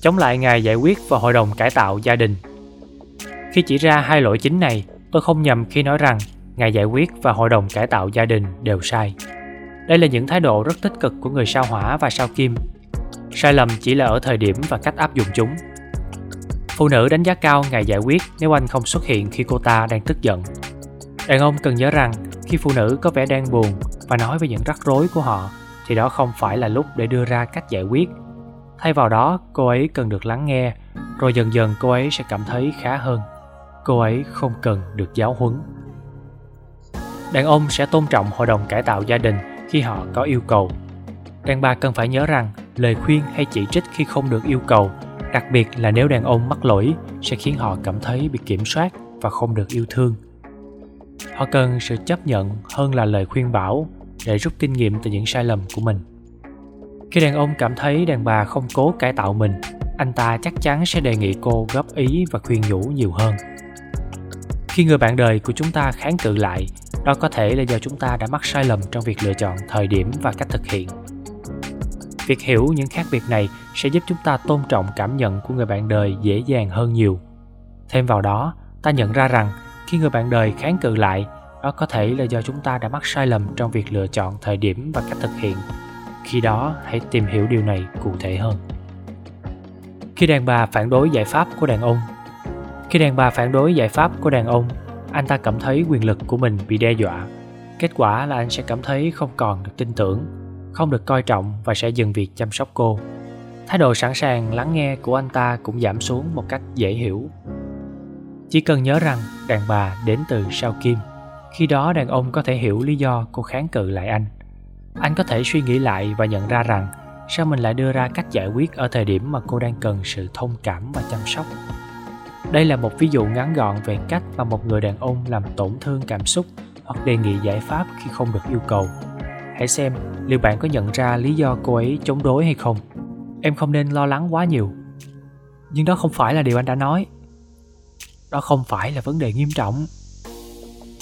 chống lại ngài giải quyết và hội đồng cải tạo gia đình. Khi chỉ ra hai lỗi chính này, tôi không nhầm khi nói rằng ngài giải quyết và hội đồng cải tạo gia đình đều sai. Đây là những thái độ rất tích cực của người sao hỏa và sao kim. Sai lầm chỉ là ở thời điểm và cách áp dụng chúng. Phụ nữ đánh giá cao ngài giải quyết nếu anh không xuất hiện khi cô ta đang tức giận. Đàn ông cần nhớ rằng khi phụ nữ có vẻ đang buồn và nói về những rắc rối của họ thì đó không phải là lúc để đưa ra cách giải quyết. Thay vào đó, cô ấy cần được lắng nghe, rồi dần dần cô ấy sẽ cảm thấy khá hơn. Cô ấy không cần được giáo huấn. Đàn ông sẽ tôn trọng hội đồng cải tạo gia đình khi họ có yêu cầu. Đàn bà cần phải nhớ rằng lời khuyên hay chỉ trích khi không được yêu cầu, đặc biệt là nếu đàn ông mắc lỗi, sẽ khiến họ cảm thấy bị kiểm soát và không được yêu thương. Họ cần sự chấp nhận hơn là lời khuyên bảo để rút kinh nghiệm từ những sai lầm của mình. Khi đàn ông cảm thấy đàn bà không cố cải tạo mình, anh ta chắc chắn sẽ đề nghị cô góp ý và khuyên nhủ nhiều hơn. Khi người bạn đời của chúng ta kháng cự lại, đó có thể là do chúng ta đã mắc sai lầm trong việc lựa chọn thời điểm và cách thực hiện. Việc hiểu những khác biệt này sẽ giúp chúng ta tôn trọng cảm nhận của người bạn đời dễ dàng hơn nhiều. Thêm vào đó, ta nhận ra rằng khi người bạn đời kháng cự lại, đó có thể là do chúng ta đã mắc sai lầm trong việc lựa chọn thời điểm và cách thực hiện. Khi đó, hãy tìm hiểu điều này cụ thể hơn. Khi đàn bà phản đối giải pháp của đàn ông Khi đàn bà phản đối giải pháp của đàn ông, anh ta cảm thấy quyền lực của mình bị đe dọa. Kết quả là anh sẽ cảm thấy không còn được tin tưởng, không được coi trọng và sẽ dừng việc chăm sóc cô. Thái độ sẵn sàng lắng nghe của anh ta cũng giảm xuống một cách dễ hiểu. Chỉ cần nhớ rằng đàn bà đến từ sao kim, khi đó đàn ông có thể hiểu lý do cô kháng cự lại anh. Anh có thể suy nghĩ lại và nhận ra rằng sao mình lại đưa ra cách giải quyết ở thời điểm mà cô đang cần sự thông cảm và chăm sóc. Đây là một ví dụ ngắn gọn về cách mà một người đàn ông làm tổn thương cảm xúc hoặc đề nghị giải pháp khi không được yêu cầu. Hãy xem liệu bạn có nhận ra lý do cô ấy chống đối hay không. Em không nên lo lắng quá nhiều. Nhưng đó không phải là điều anh đã nói. Đó không phải là vấn đề nghiêm trọng.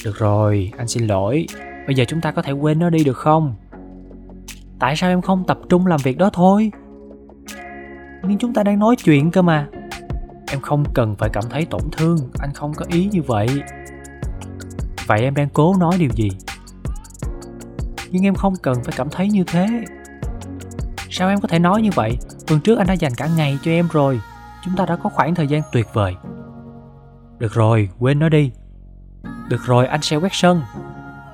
Được rồi, anh xin lỗi. Bây giờ chúng ta có thể quên nó đi được không? Tại sao em không tập trung làm việc đó thôi? Nhưng chúng ta đang nói chuyện cơ mà. Em không cần phải cảm thấy tổn thương, anh không có ý như vậy. Vậy em đang cố nói điều gì? Nhưng em không cần phải cảm thấy như thế. Sao em có thể nói như vậy? Tuần trước anh đã dành cả ngày cho em rồi. Chúng ta đã có khoảng thời gian tuyệt vời. Được rồi, quên nó đi. Được rồi, anh sẽ quét sân.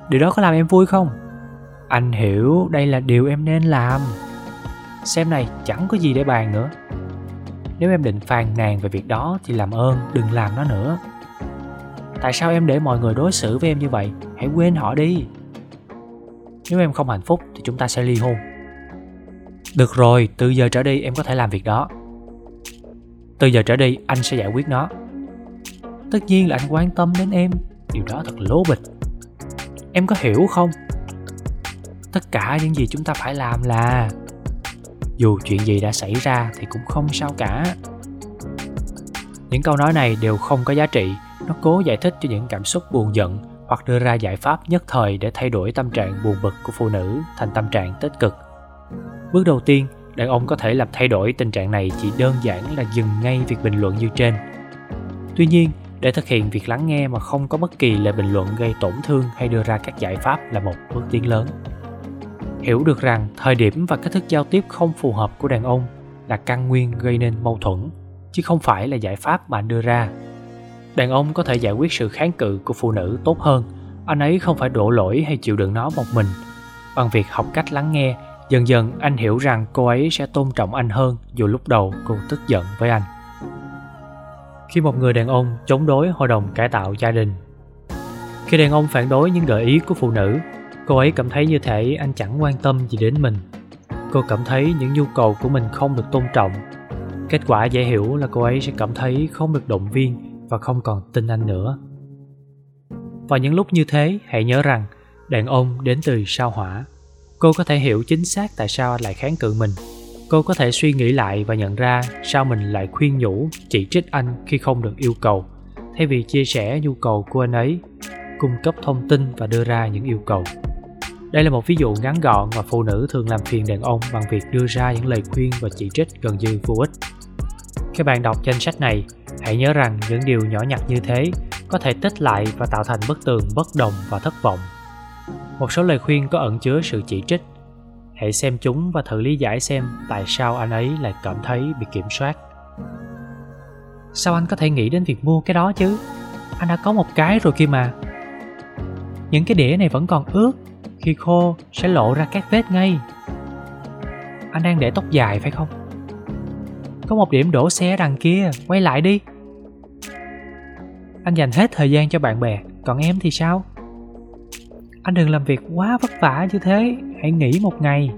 Điều đó có làm em vui không? Anh hiểu đây là điều em nên làm. Xem này, chẳng có gì để bàn nữa. Nếu em định phàn nàn về việc đó thì làm ơn, đừng làm nó nữa. Tại sao em để mọi người đối xử với em như vậy? Hãy quên họ đi. Nếu em không hạnh phúc thì chúng ta sẽ ly hôn. Được rồi, từ giờ trở đi em có thể làm việc đó. Từ giờ trở đi anh sẽ giải quyết nó. Tất nhiên là anh quan tâm đến em. Điều đó thật lố bịch. Em có hiểu không? Tất cả những gì chúng ta phải làm là, dù chuyện gì đã xảy ra thì cũng không sao cả. Những câu nói này đều không có giá trị, nó cố giải thích cho những cảm xúc buồn giận hoặc đưa ra giải pháp nhất thời để thay đổi tâm trạng buồn bực của phụ nữ thành tâm trạng tích cực. Bước đầu tiên, đàn ông có thể làm thay đổi tình trạng này chỉ đơn giản là dừng ngay việc bình luận như trên. Tuy nhiên, để thực hiện việc lắng nghe mà không có bất kỳ lời bình luận gây tổn thương hay đưa ra các giải pháp là một bước tiến lớn hiểu được rằng thời điểm và cách thức giao tiếp không phù hợp của đàn ông là căn nguyên gây nên mâu thuẫn, chứ không phải là giải pháp mà anh đưa ra. Đàn ông có thể giải quyết sự kháng cự của phụ nữ tốt hơn, anh ấy không phải đổ lỗi hay chịu đựng nó một mình. Bằng việc học cách lắng nghe, dần dần anh hiểu rằng cô ấy sẽ tôn trọng anh hơn dù lúc đầu cô tức giận với anh. Khi một người đàn ông chống đối hội đồng cải tạo gia đình, khi đàn ông phản đối những gợi ý của phụ nữ cô ấy cảm thấy như thể anh chẳng quan tâm gì đến mình. Cô cảm thấy những nhu cầu của mình không được tôn trọng. Kết quả dễ hiểu là cô ấy sẽ cảm thấy không được động viên và không còn tin anh nữa. Vào những lúc như thế, hãy nhớ rằng đàn ông đến từ sao hỏa. Cô có thể hiểu chính xác tại sao anh lại kháng cự mình. Cô có thể suy nghĩ lại và nhận ra sao mình lại khuyên nhủ, chỉ trích anh khi không được yêu cầu. Thay vì chia sẻ nhu cầu của anh ấy, cung cấp thông tin và đưa ra những yêu cầu đây là một ví dụ ngắn gọn mà phụ nữ thường làm phiền đàn ông bằng việc đưa ra những lời khuyên và chỉ trích gần như vô ích. Khi bạn đọc danh sách này, hãy nhớ rằng những điều nhỏ nhặt như thế có thể tích lại và tạo thành bức tường bất đồng và thất vọng. Một số lời khuyên có ẩn chứa sự chỉ trích. Hãy xem chúng và thử lý giải xem tại sao anh ấy lại cảm thấy bị kiểm soát. Sao anh có thể nghĩ đến việc mua cái đó chứ? Anh đã có một cái rồi kia mà. Những cái đĩa này vẫn còn ướt, khi khô sẽ lộ ra các vết ngay. Anh đang để tóc dài phải không? Có một điểm đổ xe đằng kia, quay lại đi. Anh dành hết thời gian cho bạn bè, còn em thì sao? Anh đừng làm việc quá vất vả như thế, hãy nghỉ một ngày.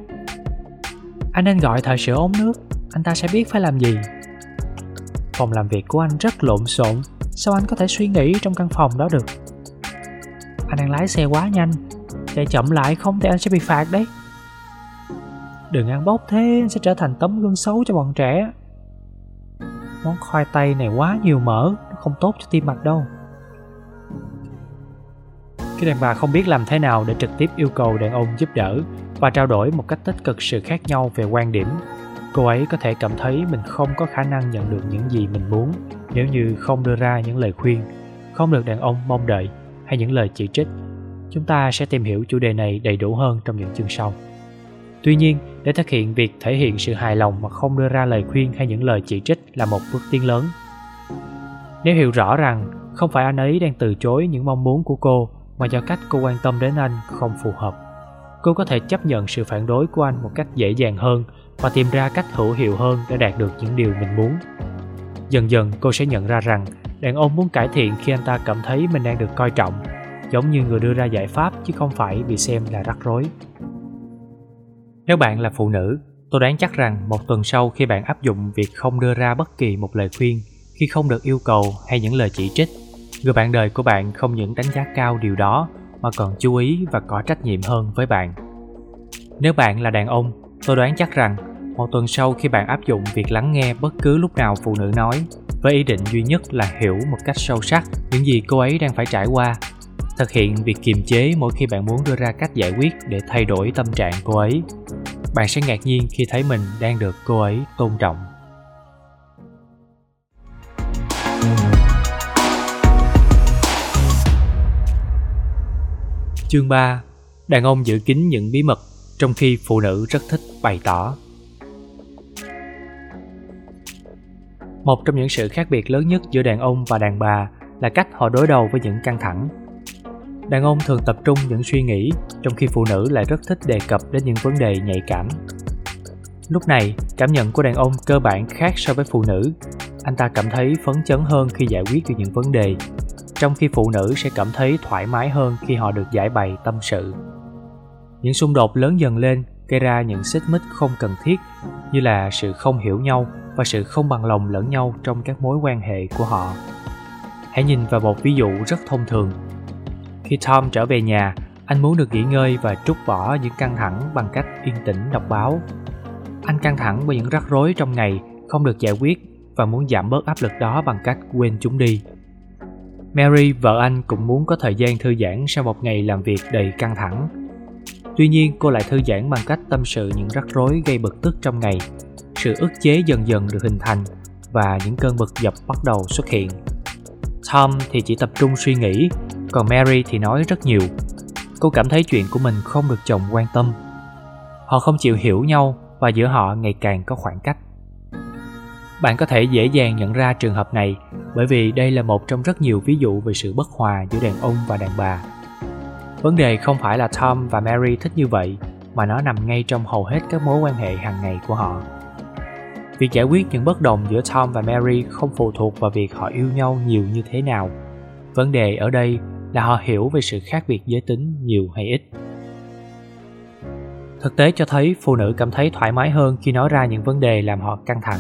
Anh nên gọi thợ sửa ống nước, anh ta sẽ biết phải làm gì. Phòng làm việc của anh rất lộn xộn, sao anh có thể suy nghĩ trong căn phòng đó được? Anh đang lái xe quá nhanh, chạy chậm lại không thì anh sẽ bị phạt đấy. Đừng ăn bốc thế, anh sẽ trở thành tấm gương xấu cho bọn trẻ. Món khoai tây này quá nhiều mỡ, nó không tốt cho tim mạch đâu. Cái đàn bà không biết làm thế nào để trực tiếp yêu cầu đàn ông giúp đỡ và trao đổi một cách tích cực sự khác nhau về quan điểm. Cô ấy có thể cảm thấy mình không có khả năng nhận được những gì mình muốn nếu như không đưa ra những lời khuyên, không được đàn ông mong đợi hay những lời chỉ trích. Chúng ta sẽ tìm hiểu chủ đề này đầy đủ hơn trong những chương sau. Tuy nhiên, để thực hiện việc thể hiện sự hài lòng mà không đưa ra lời khuyên hay những lời chỉ trích là một bước tiến lớn. Nếu hiểu rõ rằng không phải anh ấy đang từ chối những mong muốn của cô mà do cách cô quan tâm đến anh không phù hợp, cô có thể chấp nhận sự phản đối của anh một cách dễ dàng hơn và tìm ra cách hữu hiệu hơn để đạt được những điều mình muốn. Dần dần cô sẽ nhận ra rằng đàn ông muốn cải thiện khi anh ta cảm thấy mình đang được coi trọng, giống như người đưa ra giải pháp chứ không phải bị xem là rắc rối. Nếu bạn là phụ nữ, tôi đoán chắc rằng một tuần sau khi bạn áp dụng việc không đưa ra bất kỳ một lời khuyên khi không được yêu cầu hay những lời chỉ trích, người bạn đời của bạn không những đánh giá cao điều đó mà còn chú ý và có trách nhiệm hơn với bạn. Nếu bạn là đàn ông, tôi đoán chắc rằng một tuần sau khi bạn áp dụng việc lắng nghe bất cứ lúc nào phụ nữ nói với ý định duy nhất là hiểu một cách sâu sắc những gì cô ấy đang phải trải qua thực hiện việc kiềm chế mỗi khi bạn muốn đưa ra cách giải quyết để thay đổi tâm trạng cô ấy. Bạn sẽ ngạc nhiên khi thấy mình đang được cô ấy tôn trọng. Chương 3 Đàn ông giữ kín những bí mật trong khi phụ nữ rất thích bày tỏ. Một trong những sự khác biệt lớn nhất giữa đàn ông và đàn bà là cách họ đối đầu với những căng thẳng. Đàn ông thường tập trung những suy nghĩ, trong khi phụ nữ lại rất thích đề cập đến những vấn đề nhạy cảm. Lúc này, cảm nhận của đàn ông cơ bản khác so với phụ nữ. Anh ta cảm thấy phấn chấn hơn khi giải quyết được những vấn đề, trong khi phụ nữ sẽ cảm thấy thoải mái hơn khi họ được giải bày tâm sự. Những xung đột lớn dần lên gây ra những xích mích không cần thiết như là sự không hiểu nhau và sự không bằng lòng lẫn nhau trong các mối quan hệ của họ. Hãy nhìn vào một ví dụ rất thông thường. Khi Tom trở về nhà, anh muốn được nghỉ ngơi và trút bỏ những căng thẳng bằng cách yên tĩnh đọc báo. Anh căng thẳng bởi những rắc rối trong ngày không được giải quyết và muốn giảm bớt áp lực đó bằng cách quên chúng đi. Mary, vợ anh cũng muốn có thời gian thư giãn sau một ngày làm việc đầy căng thẳng. Tuy nhiên, cô lại thư giãn bằng cách tâm sự những rắc rối gây bực tức trong ngày sự ức chế dần dần được hình thành và những cơn bực dập bắt đầu xuất hiện. Tom thì chỉ tập trung suy nghĩ, còn Mary thì nói rất nhiều. Cô cảm thấy chuyện của mình không được chồng quan tâm. Họ không chịu hiểu nhau và giữa họ ngày càng có khoảng cách. Bạn có thể dễ dàng nhận ra trường hợp này bởi vì đây là một trong rất nhiều ví dụ về sự bất hòa giữa đàn ông và đàn bà. Vấn đề không phải là Tom và Mary thích như vậy, mà nó nằm ngay trong hầu hết các mối quan hệ hàng ngày của họ. Việc giải quyết những bất đồng giữa Tom và Mary không phụ thuộc vào việc họ yêu nhau nhiều như thế nào. Vấn đề ở đây là họ hiểu về sự khác biệt giới tính nhiều hay ít. Thực tế cho thấy phụ nữ cảm thấy thoải mái hơn khi nói ra những vấn đề làm họ căng thẳng.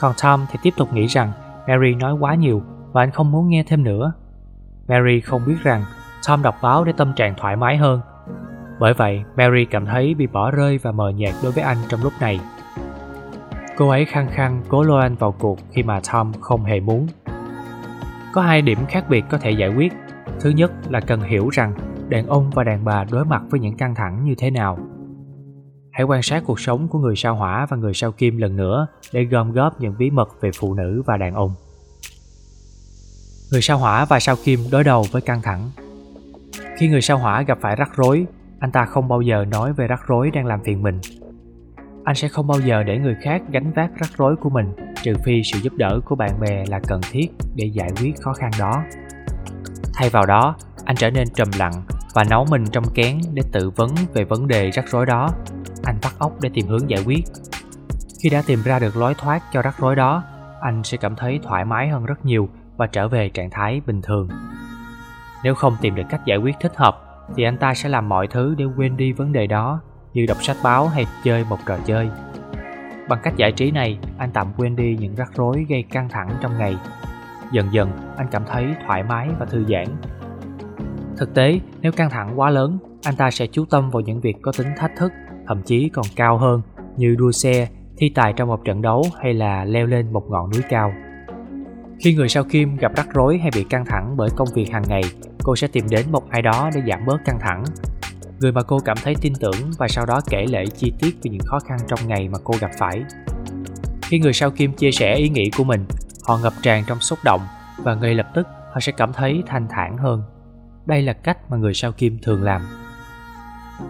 Còn Tom thì tiếp tục nghĩ rằng Mary nói quá nhiều và anh không muốn nghe thêm nữa. Mary không biết rằng Tom đọc báo để tâm trạng thoải mái hơn. Bởi vậy, Mary cảm thấy bị bỏ rơi và mờ nhạt đối với anh trong lúc này. Cô ấy khăng khăng cố lôi anh vào cuộc khi mà Tom không hề muốn. Có hai điểm khác biệt có thể giải quyết. Thứ nhất là cần hiểu rằng đàn ông và đàn bà đối mặt với những căng thẳng như thế nào. Hãy quan sát cuộc sống của người sao hỏa và người sao kim lần nữa để gom góp những bí mật về phụ nữ và đàn ông. Người sao hỏa và sao kim đối đầu với căng thẳng. Khi người sao hỏa gặp phải rắc rối, anh ta không bao giờ nói về rắc rối đang làm phiền mình. Anh sẽ không bao giờ để người khác gánh vác rắc rối của mình trừ phi sự giúp đỡ của bạn bè là cần thiết để giải quyết khó khăn đó. Thay vào đó, anh trở nên trầm lặng và nấu mình trong kén để tự vấn về vấn đề rắc rối đó. Anh bắt óc để tìm hướng giải quyết. Khi đã tìm ra được lối thoát cho rắc rối đó, anh sẽ cảm thấy thoải mái hơn rất nhiều và trở về trạng thái bình thường. Nếu không tìm được cách giải quyết thích hợp, thì anh ta sẽ làm mọi thứ để quên đi vấn đề đó, như đọc sách báo hay chơi một trò chơi. Bằng cách giải trí này, anh tạm quên đi những rắc rối gây căng thẳng trong ngày. Dần dần, anh cảm thấy thoải mái và thư giãn. Thực tế, nếu căng thẳng quá lớn, anh ta sẽ chú tâm vào những việc có tính thách thức, thậm chí còn cao hơn, như đua xe, thi tài trong một trận đấu hay là leo lên một ngọn núi cao. Khi người sao kim gặp rắc rối hay bị căng thẳng bởi công việc hàng ngày, cô sẽ tìm đến một ai đó để giảm bớt căng thẳng. Người mà cô cảm thấy tin tưởng và sau đó kể lể chi tiết về những khó khăn trong ngày mà cô gặp phải. Khi người sao kim chia sẻ ý nghĩ của mình, họ ngập tràn trong xúc động và ngay lập tức họ sẽ cảm thấy thanh thản hơn. Đây là cách mà người sao kim thường làm.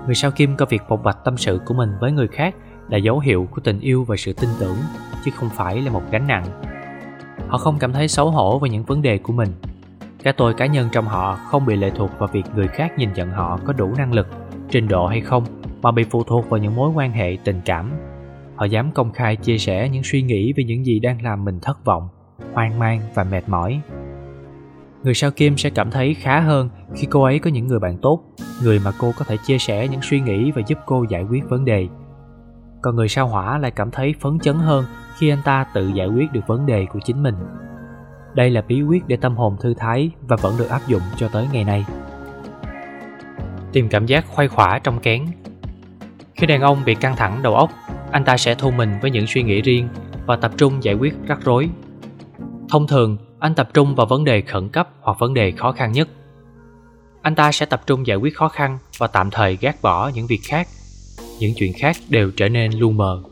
Người sao kim coi việc bộc bạch tâm sự của mình với người khác là dấu hiệu của tình yêu và sự tin tưởng, chứ không phải là một gánh nặng Họ không cảm thấy xấu hổ về những vấn đề của mình. Cái tôi cá nhân trong họ không bị lệ thuộc vào việc người khác nhìn nhận họ có đủ năng lực, trình độ hay không, mà bị phụ thuộc vào những mối quan hệ tình cảm. Họ dám công khai chia sẻ những suy nghĩ về những gì đang làm mình thất vọng, hoang mang và mệt mỏi. Người sao kim sẽ cảm thấy khá hơn khi cô ấy có những người bạn tốt, người mà cô có thể chia sẻ những suy nghĩ và giúp cô giải quyết vấn đề. Còn người sao hỏa lại cảm thấy phấn chấn hơn khi anh ta tự giải quyết được vấn đề của chính mình. Đây là bí quyết để tâm hồn thư thái và vẫn được áp dụng cho tới ngày nay. Tìm cảm giác khoai khỏa trong kén Khi đàn ông bị căng thẳng đầu óc, anh ta sẽ thu mình với những suy nghĩ riêng và tập trung giải quyết rắc rối. Thông thường, anh tập trung vào vấn đề khẩn cấp hoặc vấn đề khó khăn nhất. Anh ta sẽ tập trung giải quyết khó khăn và tạm thời gác bỏ những việc khác. Những chuyện khác đều trở nên lu mờ.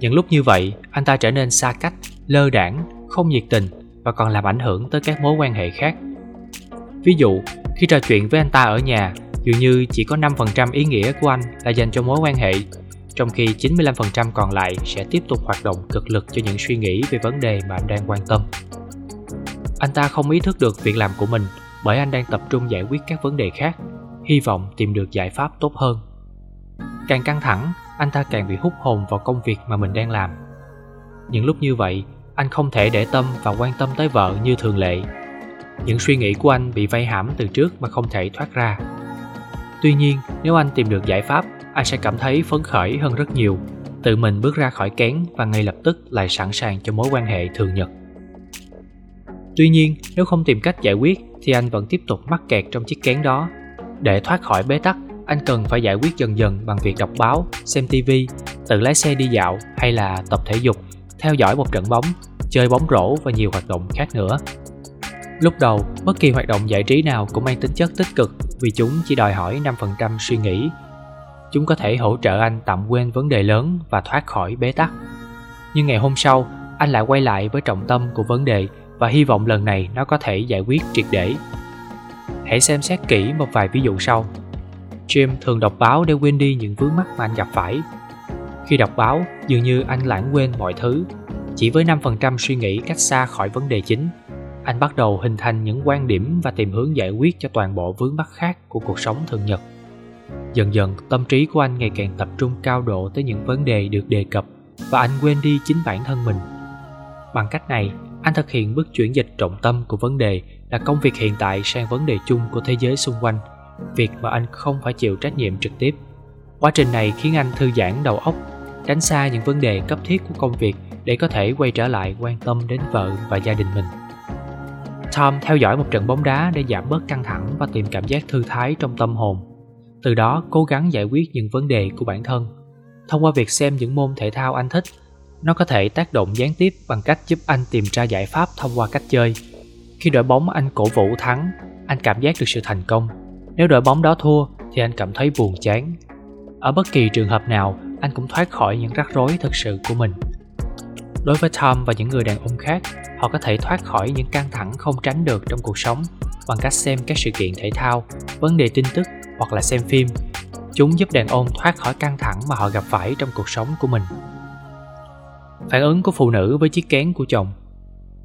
Những lúc như vậy, anh ta trở nên xa cách, lơ đảng, không nhiệt tình và còn làm ảnh hưởng tới các mối quan hệ khác. Ví dụ, khi trò chuyện với anh ta ở nhà, dường như chỉ có 5% ý nghĩa của anh là dành cho mối quan hệ, trong khi 95% còn lại sẽ tiếp tục hoạt động cực lực cho những suy nghĩ về vấn đề mà anh đang quan tâm. Anh ta không ý thức được việc làm của mình bởi anh đang tập trung giải quyết các vấn đề khác, hy vọng tìm được giải pháp tốt hơn. Càng căng thẳng, anh ta càng bị hút hồn vào công việc mà mình đang làm. Những lúc như vậy, anh không thể để tâm và quan tâm tới vợ như thường lệ. Những suy nghĩ của anh bị vây hãm từ trước mà không thể thoát ra. Tuy nhiên, nếu anh tìm được giải pháp, anh sẽ cảm thấy phấn khởi hơn rất nhiều, tự mình bước ra khỏi kén và ngay lập tức lại sẵn sàng cho mối quan hệ thường nhật. Tuy nhiên, nếu không tìm cách giải quyết thì anh vẫn tiếp tục mắc kẹt trong chiếc kén đó. Để thoát khỏi bế tắc, anh cần phải giải quyết dần dần bằng việc đọc báo, xem TV, tự lái xe đi dạo hay là tập thể dục, theo dõi một trận bóng, chơi bóng rổ và nhiều hoạt động khác nữa. Lúc đầu, bất kỳ hoạt động giải trí nào cũng mang tính chất tích cực vì chúng chỉ đòi hỏi 5% suy nghĩ. Chúng có thể hỗ trợ anh tạm quên vấn đề lớn và thoát khỏi bế tắc. Nhưng ngày hôm sau, anh lại quay lại với trọng tâm của vấn đề và hy vọng lần này nó có thể giải quyết triệt để. Hãy xem xét kỹ một vài ví dụ sau. Jim thường đọc báo để quên đi những vướng mắc mà anh gặp phải. Khi đọc báo, dường như anh lãng quên mọi thứ. Chỉ với 5% suy nghĩ cách xa khỏi vấn đề chính, anh bắt đầu hình thành những quan điểm và tìm hướng giải quyết cho toàn bộ vướng mắc khác của cuộc sống thường nhật. Dần dần, tâm trí của anh ngày càng tập trung cao độ tới những vấn đề được đề cập và anh quên đi chính bản thân mình. Bằng cách này, anh thực hiện bước chuyển dịch trọng tâm của vấn đề là công việc hiện tại sang vấn đề chung của thế giới xung quanh việc mà anh không phải chịu trách nhiệm trực tiếp. Quá trình này khiến anh thư giãn đầu óc, tránh xa những vấn đề cấp thiết của công việc để có thể quay trở lại quan tâm đến vợ và gia đình mình. Tom theo dõi một trận bóng đá để giảm bớt căng thẳng và tìm cảm giác thư thái trong tâm hồn. Từ đó cố gắng giải quyết những vấn đề của bản thân. Thông qua việc xem những môn thể thao anh thích, nó có thể tác động gián tiếp bằng cách giúp anh tìm ra giải pháp thông qua cách chơi. Khi đội bóng anh cổ vũ thắng, anh cảm giác được sự thành công nếu đội bóng đó thua thì anh cảm thấy buồn chán. ở bất kỳ trường hợp nào anh cũng thoát khỏi những rắc rối thực sự của mình đối với tom và những người đàn ông khác họ có thể thoát khỏi những căng thẳng không tránh được trong cuộc sống bằng cách xem các sự kiện thể thao vấn đề tin tức hoặc là xem phim. Chúng giúp đàn ông thoát khỏi căng thẳng mà họ gặp phải trong cuộc sống của mình. Phản ứng của phụ nữ với chiếc kén của chồng.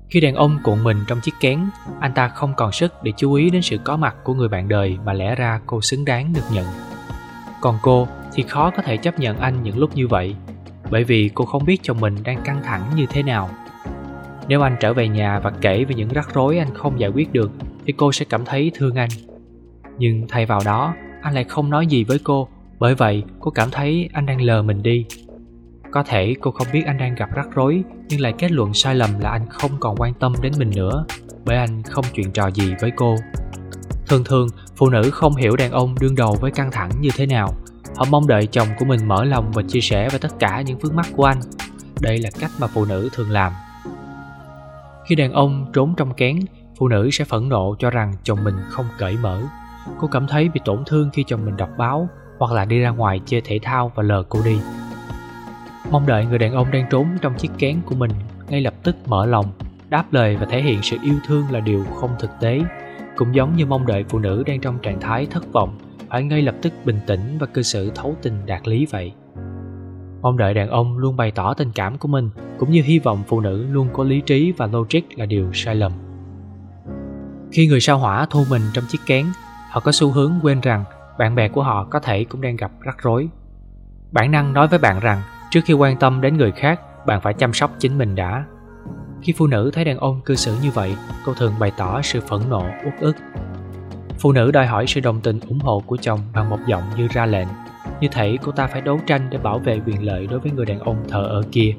Khi đàn ông cuộn mình trong chiếc kén, anh ta không còn sức để chú ý đến sự có mặt của người bạn đời mà lẽ ra cô xứng đáng được nhận. Còn cô thì khó có thể chấp nhận anh những lúc như vậy, bởi vì cô không biết chồng mình đang căng thẳng như thế nào. Nếu anh trở về nhà và kể về những rắc rối anh không giải quyết được, thì cô sẽ cảm thấy thương anh. Nhưng thay vào đó anh lại không nói gì với cô, bởi vậy cô cảm thấy anh đang lờ mình đi. Có thể cô không biết anh đang gặp rắc rối, nhưng lại kết luận sai lầm là anh không còn quan tâm đến mình nữa, bởi anh không chuyện trò gì với cô. Thường thường, phụ nữ không hiểu đàn ông đương đầu với căng thẳng như thế nào. Họ mong đợi chồng của mình mở lòng và chia sẻ về tất cả những vướng mắt của anh. Đây là cách mà phụ nữ thường làm. Khi đàn ông trốn trong kén, phụ nữ sẽ phẫn nộ cho rằng chồng mình không cởi mở cô cảm thấy bị tổn thương khi chồng mình đọc báo, hoặc là đi ra ngoài chơi thể thao và lờ cô đi. Mong đợi người đàn ông đang trốn trong chiếc kén của mình ngay lập tức mở lòng, đáp lời và thể hiện sự yêu thương là điều không thực tế. Cũng giống như mong đợi phụ nữ đang trong trạng thái thất vọng, phải ngay lập tức bình tĩnh và cư xử thấu tình đạt lý vậy. Mong đợi đàn ông luôn bày tỏ tình cảm của mình, cũng như hy vọng phụ nữ luôn có lý trí và logic là điều sai lầm. Khi người sao hỏa thu mình trong chiếc kén họ có xu hướng quên rằng bạn bè của họ có thể cũng đang gặp rắc rối. Bản năng nói với bạn rằng trước khi quan tâm đến người khác, bạn phải chăm sóc chính mình đã. Khi phụ nữ thấy đàn ông cư xử như vậy, cô thường bày tỏ sự phẫn nộ, uất ức. Phụ nữ đòi hỏi sự đồng tình ủng hộ của chồng bằng một giọng như ra lệnh. Như thể cô ta phải đấu tranh để bảo vệ quyền lợi đối với người đàn ông thờ ở kia.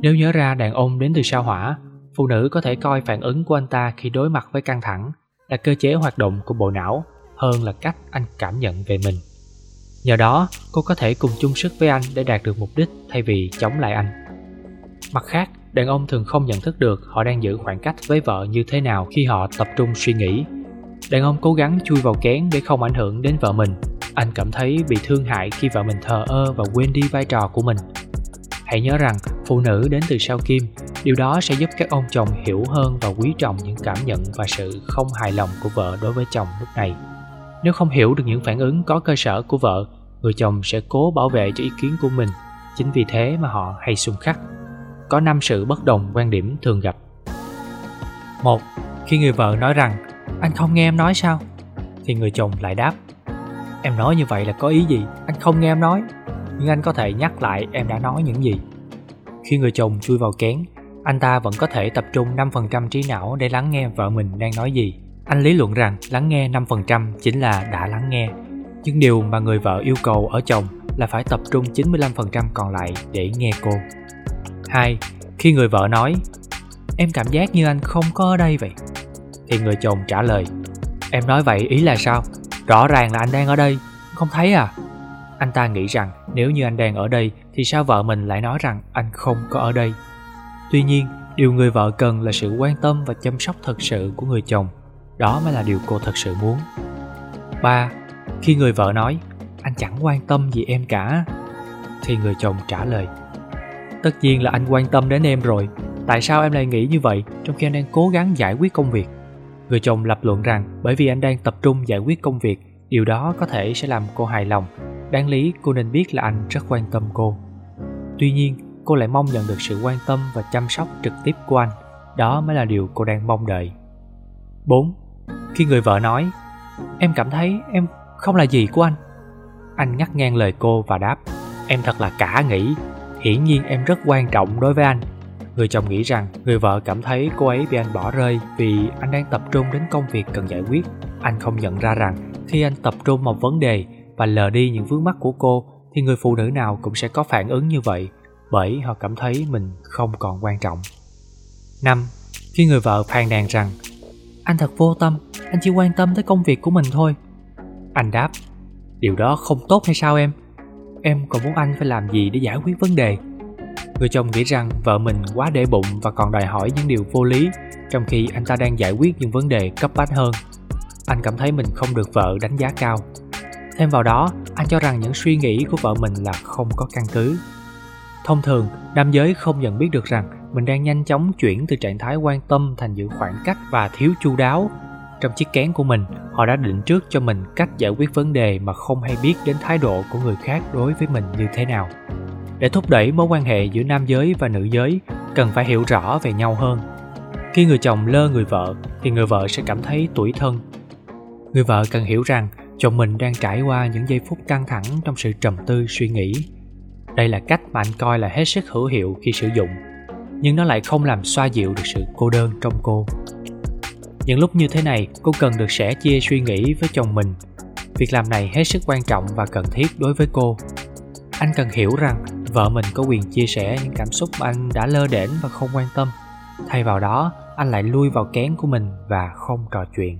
Nếu nhớ ra đàn ông đến từ sao hỏa, phụ nữ có thể coi phản ứng của anh ta khi đối mặt với căng thẳng là cơ chế hoạt động của bộ não hơn là cách anh cảm nhận về mình. Nhờ đó, cô có thể cùng chung sức với anh để đạt được mục đích thay vì chống lại anh. Mặt khác, đàn ông thường không nhận thức được họ đang giữ khoảng cách với vợ như thế nào khi họ tập trung suy nghĩ. Đàn ông cố gắng chui vào kén để không ảnh hưởng đến vợ mình. Anh cảm thấy bị thương hại khi vợ mình thờ ơ và quên đi vai trò của mình. Hãy nhớ rằng phụ nữ đến từ sao kim điều đó sẽ giúp các ông chồng hiểu hơn và quý trọng những cảm nhận và sự không hài lòng của vợ đối với chồng lúc này. Nếu không hiểu được những phản ứng có cơ sở của vợ, người chồng sẽ cố bảo vệ cho ý kiến của mình. Chính vì thế mà họ hay xung khắc. Có năm sự bất đồng quan điểm thường gặp. Một, khi người vợ nói rằng, anh không nghe em nói sao? Thì người chồng lại đáp, em nói như vậy là có ý gì? Anh không nghe em nói. Nhưng anh có thể nhắc lại em đã nói những gì. Khi người chồng chui vào kén anh ta vẫn có thể tập trung 5% trí não để lắng nghe vợ mình đang nói gì anh lý luận rằng lắng nghe 5% chính là đã lắng nghe nhưng điều mà người vợ yêu cầu ở chồng là phải tập trung 95% còn lại để nghe cô 2. Khi người vợ nói, Em cảm giác như anh không có ở đây vậy Thì người chồng trả lời, Em nói vậy ý là sao? Rõ ràng là anh đang ở đây, Không thấy à? Anh ta nghĩ rằng nếu như anh đang ở đây Thì sao vợ mình lại nói rằng anh không có ở đây Tuy nhiên, Điều người vợ cần là sự quan tâm và chăm sóc thật sự của người chồng. Đó mới là điều cô thật sự muốn. 3. Khi người vợ nói, Anh chẳng quan tâm gì em cả, Thì người chồng trả lời, Tất nhiên là anh quan tâm đến em rồi. Tại sao em lại nghĩ như vậy Trong khi anh đang cố gắng giải quyết công việc? Người chồng lập luận rằng, Bởi vì anh đang tập trung giải quyết công việc, Điều đó có thể sẽ làm cô hài lòng. Đáng lý cô nên biết là anh rất quan tâm cô. Tuy nhiên cô lại mong nhận được sự quan tâm và chăm sóc trực tiếp của anh. Đó mới là điều cô đang mong đợi. 4. Khi người vợ nói, Em cảm thấy em không là gì của anh. Anh ngắt ngang lời cô và đáp, Em thật là cả nghĩ. Hiển nhiên em rất quan trọng đối với anh. Người chồng nghĩ rằng người vợ cảm thấy cô ấy bị anh bỏ rơi vì anh đang tập trung đến công việc cần giải quyết. Anh không nhận ra rằng khi anh tập trung một vấn đề và lờ đi những vướng mắt của cô, thì người phụ nữ nào cũng sẽ có phản ứng như vậy bởi họ cảm thấy mình không còn quan trọng. 5. Khi người vợ phàn nàn rằng Anh thật vô tâm, anh chỉ quan tâm tới công việc của mình thôi. Anh đáp Điều đó không tốt hay sao em? Em còn muốn anh phải làm gì để giải quyết vấn đề? Người chồng nghĩ rằng vợ mình quá để bụng và còn đòi hỏi những điều vô lý trong khi anh ta đang giải quyết những vấn đề cấp bách hơn. Anh cảm thấy mình không được vợ đánh giá cao. Thêm vào đó, anh cho rằng những suy nghĩ của vợ mình là không có căn cứ. Thông thường, nam giới không nhận biết được rằng mình đang nhanh chóng chuyển từ trạng thái quan tâm thành giữ khoảng cách và thiếu chu đáo. Trong chiếc kén của mình, họ đã định trước cho mình cách giải quyết vấn đề mà không hay biết đến thái độ của người khác đối với mình như thế nào. Để thúc đẩy mối quan hệ giữa nam giới và nữ giới, cần phải hiểu rõ về nhau hơn. Khi người chồng lơ người vợ thì người vợ sẽ cảm thấy tủi thân. Người vợ cần hiểu rằng chồng mình đang trải qua những giây phút căng thẳng trong sự trầm tư suy nghĩ. Đây là cách mà anh coi là hết sức hữu hiệu khi sử dụng, nhưng nó lại không làm xoa dịu được sự cô đơn trong cô. Những lúc như thế này, cô cần được sẻ chia suy nghĩ với chồng mình. Việc làm này hết sức quan trọng và cần thiết đối với cô. Anh cần hiểu rằng vợ mình có quyền chia sẻ những cảm xúc mà anh đã lơ đễnh và không quan tâm. Thay vào đó, anh lại lui vào kén của mình và không trò chuyện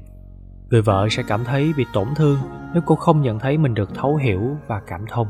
người vợ sẽ cảm thấy bị tổn thương nếu cô không nhận thấy mình được thấu hiểu và cảm thông